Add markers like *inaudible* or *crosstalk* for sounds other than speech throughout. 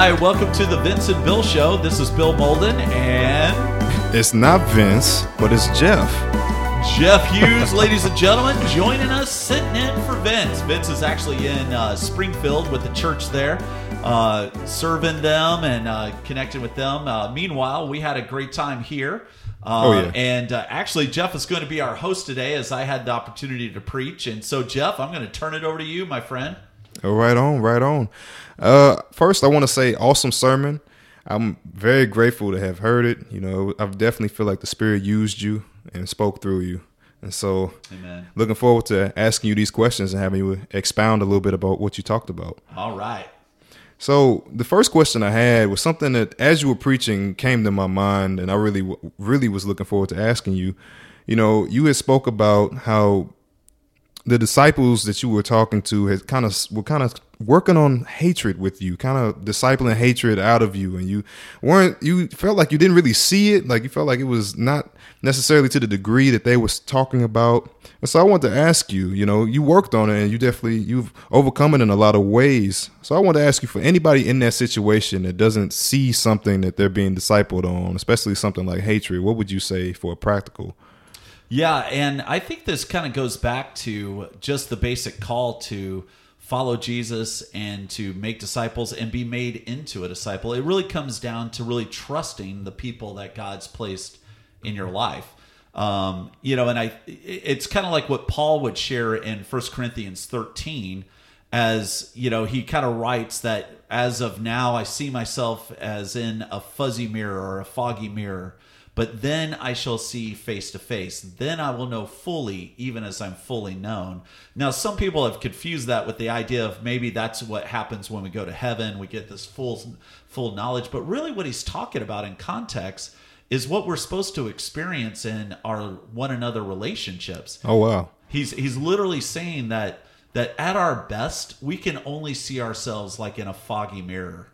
Hi, welcome to the Vince and Bill Show. This is Bill Molden and It's not Vince, but it's Jeff. Jeff Hughes, ladies and gentlemen, joining us, sitting in for Vince. Vince is actually in uh, Springfield with the church there, uh, serving them and uh, connecting with them. Uh, meanwhile, we had a great time here. Uh, Oh, yeah. And uh, actually, Jeff is going to be our host today as I had the opportunity to preach. And so, Jeff, I'm going to turn it over to you, my friend. Right on, right on. Uh, first, I want to say, awesome sermon. I'm very grateful to have heard it. You know, I definitely feel like the Spirit used you and spoke through you. And so, Amen. looking forward to asking you these questions and having you expound a little bit about what you talked about. All right. So the first question I had was something that, as you were preaching, came to my mind, and I really, really was looking forward to asking you. You know, you had spoke about how the disciples that you were talking to had kind of were kind of working on hatred with you, kind of discipling hatred out of you, and you weren't. You felt like you didn't really see it, like you felt like it was not necessarily to the degree that they was talking about. And so I want to ask you, you know, you worked on it and you definitely you've overcome it in a lot of ways. So I want to ask you for anybody in that situation that doesn't see something that they're being discipled on, especially something like hatred, what would you say for a practical? Yeah, and I think this kind of goes back to just the basic call to follow Jesus and to make disciples and be made into a disciple. It really comes down to really trusting the people that God's placed in your life. Um, you know, and I it's kind of like what Paul would share in 1 Corinthians 13 as, you know, he kind of writes that as of now I see myself as in a fuzzy mirror or a foggy mirror but then I shall see face to face. Then I will know fully, even as I'm fully known. Now, some people have confused that with the idea of maybe that's what happens when we go to heaven. We get this full, full knowledge. But really, what he's talking about in context is what we're supposed to experience in our one another relationships. Oh wow. He's he's literally saying that that at our best we can only see ourselves like in a foggy mirror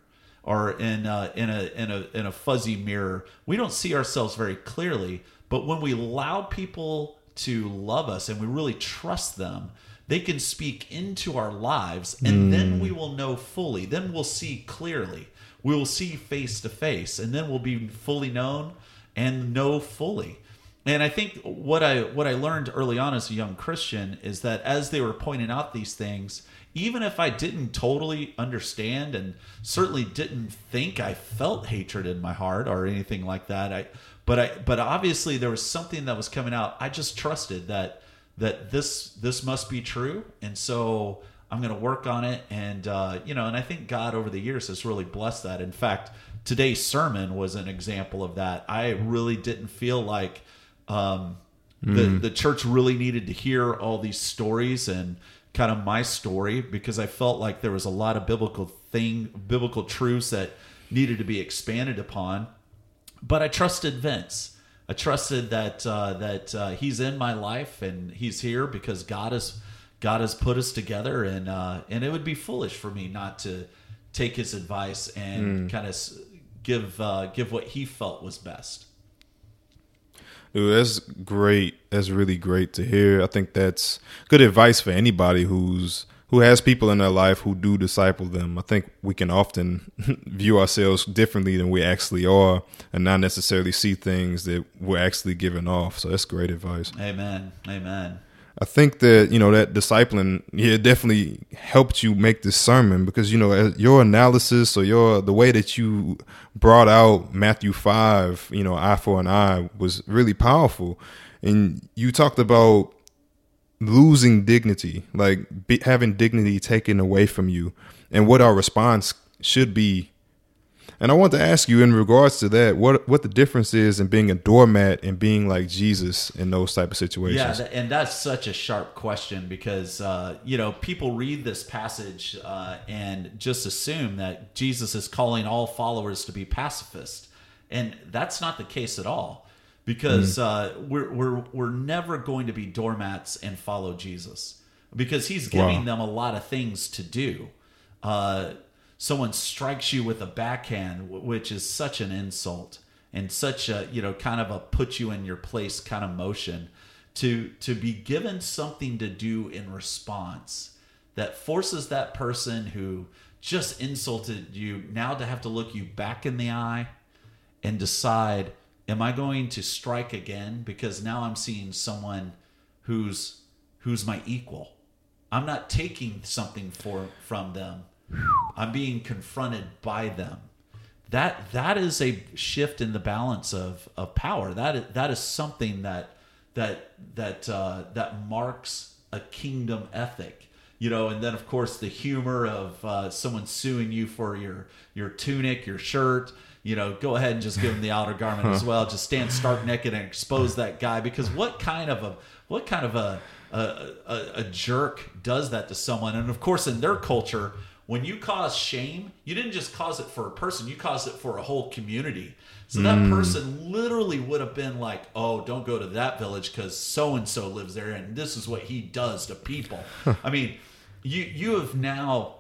or in a, in a in a in a fuzzy mirror. We don't see ourselves very clearly, but when we allow people to love us and we really trust them, they can speak into our lives and then mm. we will know fully. Then we'll see clearly. We will see face to face and then we'll be fully known and know fully. And I think what I what I learned early on as a young Christian is that as they were pointing out these things, even if I didn't totally understand and certainly didn't think I felt hatred in my heart or anything like that, I but I but obviously there was something that was coming out. I just trusted that that this this must be true, and so I'm going to work on it. And uh, you know, and I think God over the years has really blessed that. In fact, today's sermon was an example of that. I really didn't feel like um, the the church really needed to hear all these stories and kind of my story because I felt like there was a lot of biblical thing biblical truths that needed to be expanded upon. But I trusted Vince. I trusted that uh, that uh, he's in my life and he's here because God has God has put us together and uh, and it would be foolish for me not to take his advice and kind of give uh, give what he felt was best. That's great. That's really great to hear. I think that's good advice for anybody who's who has people in their life who do disciple them. I think we can often *laughs* view ourselves differently than we actually are and not necessarily see things that we're actually giving off. So that's great advice. Amen. Amen. I think that you know that discipling, yeah, it definitely helped you make this sermon because you know your analysis or your the way that you brought out Matthew five, you know, eye for an eye was really powerful, and you talked about losing dignity, like be, having dignity taken away from you, and what our response should be. And I want to ask you in regards to that, what what the difference is in being a doormat and being like Jesus in those type of situations. Yeah, and that's such a sharp question because uh, you know people read this passage uh, and just assume that Jesus is calling all followers to be pacifist, and that's not the case at all. Because uh, we're we're we're never going to be doormats and follow Jesus because He's giving Wow. them a lot of things to do. Uh, someone strikes you with a backhand, which is such an insult and such a you know kind of a put you in your place kind of motion to to be given something to do in response that forces that person who just insulted you now to have to look you back in the eye and decide am i going to strike again? Because now i'm seeing someone who's who's my equal. I'm not taking something for from them i'm being confronted by them. That that is a shift in the balance of of power. That is, that is something that that that uh, that marks a kingdom ethic you know and then of course the humor of uh, someone suing you for your your tunic your shirt you know go ahead and just give them the outer garment as *laughs* well. Just stand stark naked and expose that guy because what kind of a what kind of a a, a, a jerk does that to someone? And of course in their culture when you cause shame, you didn't just cause it for a person, you caused it for a whole community. So that mm. person literally would have been like, oh, don't go to that village because so and so lives there and this is what he does to people. *laughs* I mean, you you have now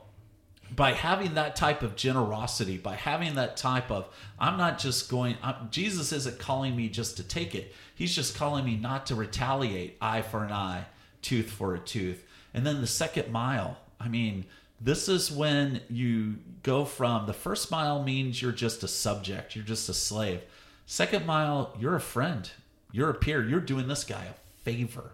by having that type of generosity, by having that type of, I'm not just going, I'm, Jesus isn't calling me just to take it. He's just calling me not to retaliate eye for an eye, tooth for a tooth. And then the second mile, I mean, this is when you go from the first mile means you're just a subject, you're just a slave. Second mile, you're a friend, you're a peer, you're doing this guy a favor.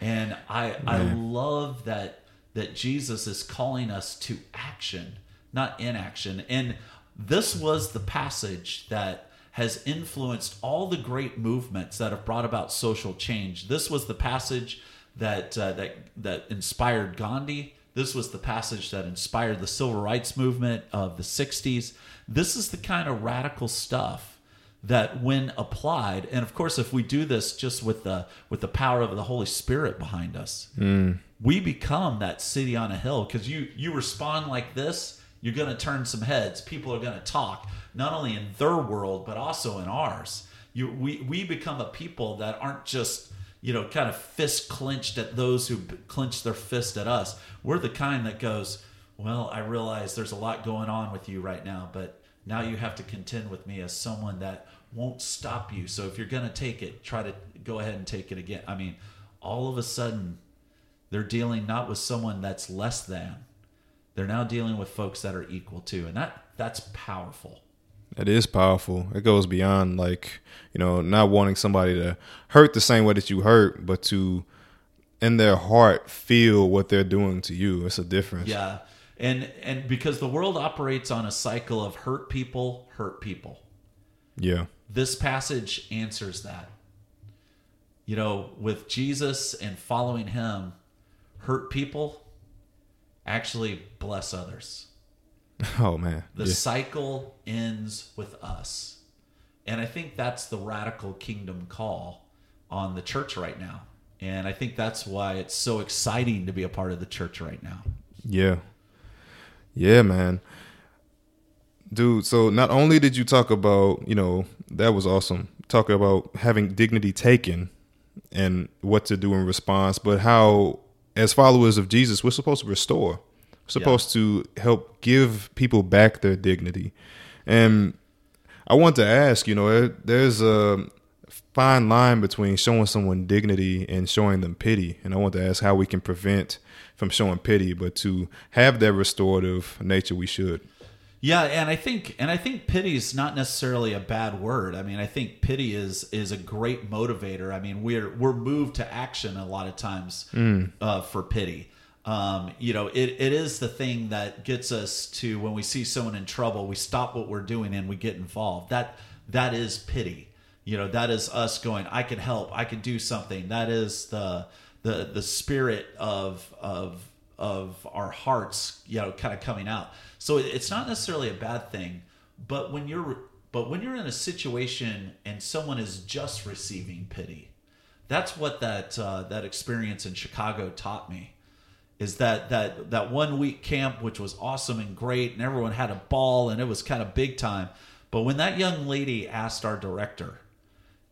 And I I love that that Jesus is calling us to action, not inaction. And this was the passage that has influenced all the great movements that have brought about social change. This was the passage that uh, that that inspired Gandhi. This was the passage that inspired the civil rights movement of the 60s. This is the kind of radical stuff that when applied and of course if we do this just with the with the power of the holy spirit behind us mm. we become that city on a hill. Because you you respond like this you're going to turn some heads. People are going to talk not only in their world but also in ours. You we we become a people that aren't just you know kind of fist clenched at those who clench their fist at us. We're the kind that goes well i realize there's a lot going on with you right now but now you have to contend with me as someone that won't stop you. So if you're going to take it try to go ahead and take it again. I mean all of a sudden they're dealing not with someone that's less than they're now dealing with folks that are equal to and that that's powerful That is powerful. It goes beyond like, you know, not wanting somebody to hurt the same way that you hurt, but to in their heart feel what they're doing to you. It's a difference. yeah and and because the world operates on a cycle of hurt people hurt people Yeah. this passage answers that you know with jesus and following him hurt people actually bless others *laughs* Oh man. The Yeah. cycle ends with us. And I think that's the radical kingdom call on the church right now. And I think that's why it's so exciting to be a part of the church right now. Yeah. Yeah, man. Dude, so not only did you talk about, you know, that was awesome. Talk about having dignity taken and what to do in response, but how as followers of Jesus, we're supposed to restore. Supposed to help give people back their dignity. And I want to ask, you know, there's a fine line between showing someone dignity and showing them pity. And I want to ask how we can prevent from showing pity, but to have that restorative nature, we should. Yeah, and I think and I think pity is not necessarily a bad word. I mean, I think pity is is a great motivator. I mean, we're we're moved to action a lot of times uh, for pity. Um, you know, it, it is the thing that gets us to when we see someone in trouble, we stop what we're doing and we get involved. That that is pity. You know, that is us going, I can help, I can do something. That is the the the spirit of of of our hearts, you know, kind of coming out. So it's not necessarily a bad thing, but when you're but when you're in a situation and someone is just receiving pity, that's what that uh, that experience in Chicago taught me. Is that that that one week camp, which was awesome and great, and everyone had a ball, and it was kind of big time. But when that young lady asked our director,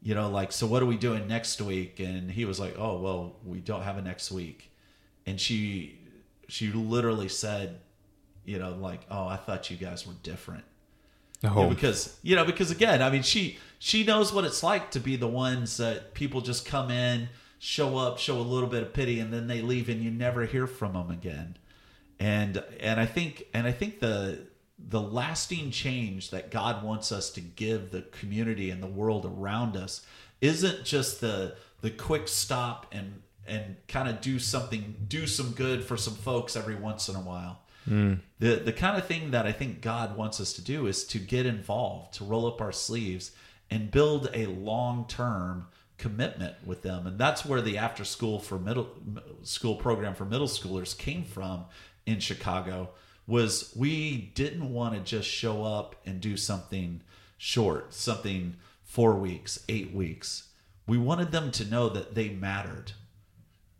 you know, like, so what are we doing next week? And he was like, oh, well, we don't have a next week. And she, she literally said, you know, like, oh, I thought you guys were different. Because you know, because again, I mean, she she knows what it's like to be the ones that people just come in, show up, show a little bit of pity, and then they leave, and you never hear from them again. and and I think and I think the the lasting change that God wants us to give the community and the world around us isn't just the the quick stop and and kind of do something do some good for some folks every once in a while. Mm. The the kind of thing that I think God wants us to do is to get involved, to roll up our sleeves and build a long-term commitment with them. And that's where the after school for middle school program for middle schoolers came from in Chicago was we didn't want to just show up and do something short, something 4 weeks, 8 weeks. We wanted them to know that they mattered.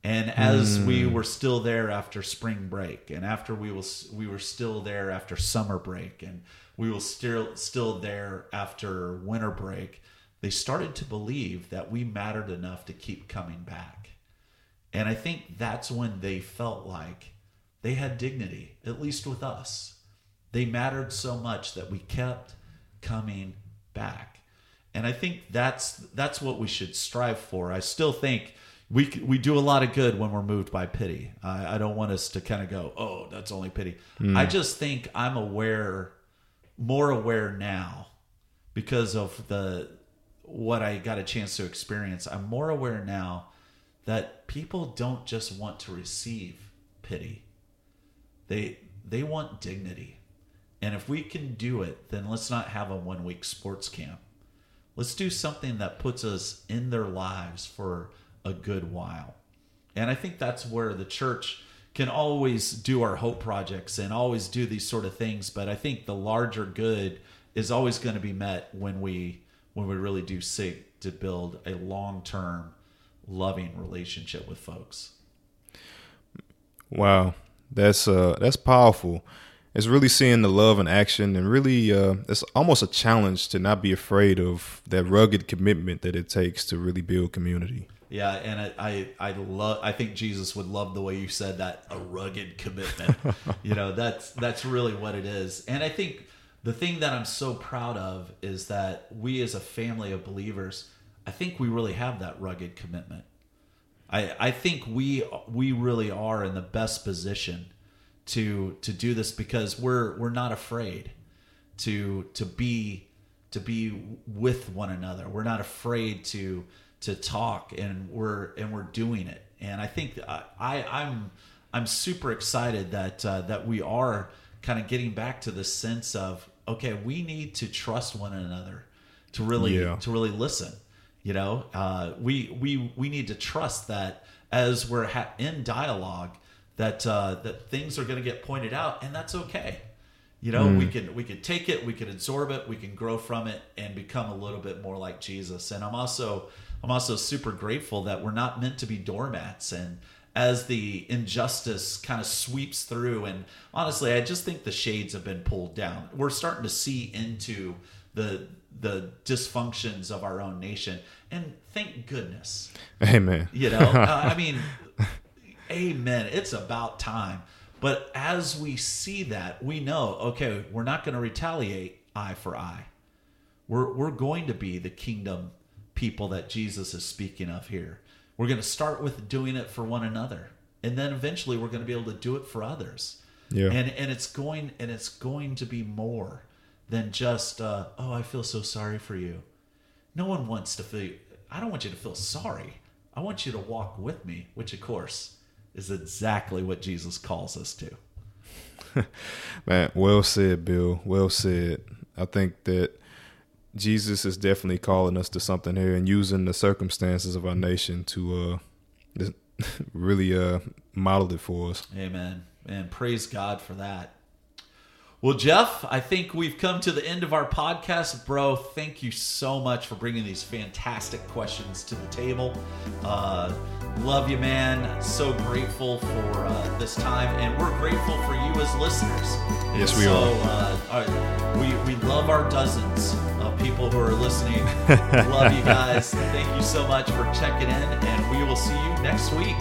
And as mm. we hmm. were still there after spring break and after we was we were still there after summer break and we were still still there after winter break, they started to believe that we mattered enough to keep coming back. And I think that's when they felt like they had dignity, at least with us. They mattered so much that we kept coming back. And I think that's that's what we should strive for. I still think we we do a lot of good when we're moved by pity. I, I don't want us to kind of go, oh, that's only pity. Mm. I just think I'm aware, more aware now, because of the what I got a chance to experience. I'm more aware now that people don't just want to receive pity. They they want dignity. And if we can do it, then let's not have a one week sports camp. Let's do something that puts us in their lives for a good while. And I think that's where the church can always do our hope projects and always do these sort of things, but I think the larger good is always going to be met when we when we really do seek to build a long-term loving relationship with folks. Wow. That's uh that's powerful. It's really seeing the love in action and really uh it's almost a challenge to not be afraid of that rugged commitment that it takes to really build community. Yeah, and I, I, I love. I think Jesus would love the way you said that. A rugged commitment. *laughs* you know, that's that's really what it is. And I think the thing that I'm so proud of is that we, as a family of believers, I think we really have that rugged commitment. I, I think we we really are in the best position to to do this because we're we're not afraid to to be to be with one another. We're not afraid to to talk and we're and we're doing it. And I think I, I I'm I'm super excited that uh, that we are kind of getting back to the sense of okay, we need to trust one another to really yeah. to really listen you know, uh, we we we need to trust that as we're ha- in dialogue, that uh, that things are going to get pointed out, and that's okay. You know, mm. we can we can take it, we can absorb it, we can grow from it, and become a little bit more like Jesus. And I'm also I'm also super grateful that we're not meant to be doormats and as the injustice kind of sweeps through and honestly i just think the shades have been pulled down we're starting to see into the the dysfunctions of our own nation and thank goodness. Amen. You know, *laughs* uh, I mean, amen. It's about time. But as we see that, we know, okay, we're not going to retaliate eye for eye. We're, we're going to be the kingdom people that Jesus is speaking of here. We're going to start with doing it for one another. And then eventually we're going to be able to do it for others. Yeah. And and it's going and it's going to be more than just uh, oh I feel so sorry for you. No one wants to feel. I don't want you to feel sorry. I want you to walk with me, which of course is exactly what Jesus calls us to. *laughs* Man, well said, Bill. Well said. I think that Jesus is definitely calling us to something here and using the circumstances of our nation to uh, *laughs* really uh, model it for us. Amen. And praise God for that. Well, Jeff, I think we've come to the end of our podcast. Bro, thank you so much for bringing these fantastic questions to the table. Uh, love you, man. So grateful for uh, this time, and we're grateful for you as listeners. Yes, we so, are. Uh, we, we love our dozens of people who are listening. *laughs* love you guys. Thank you so much for checking in, and we will see you next week.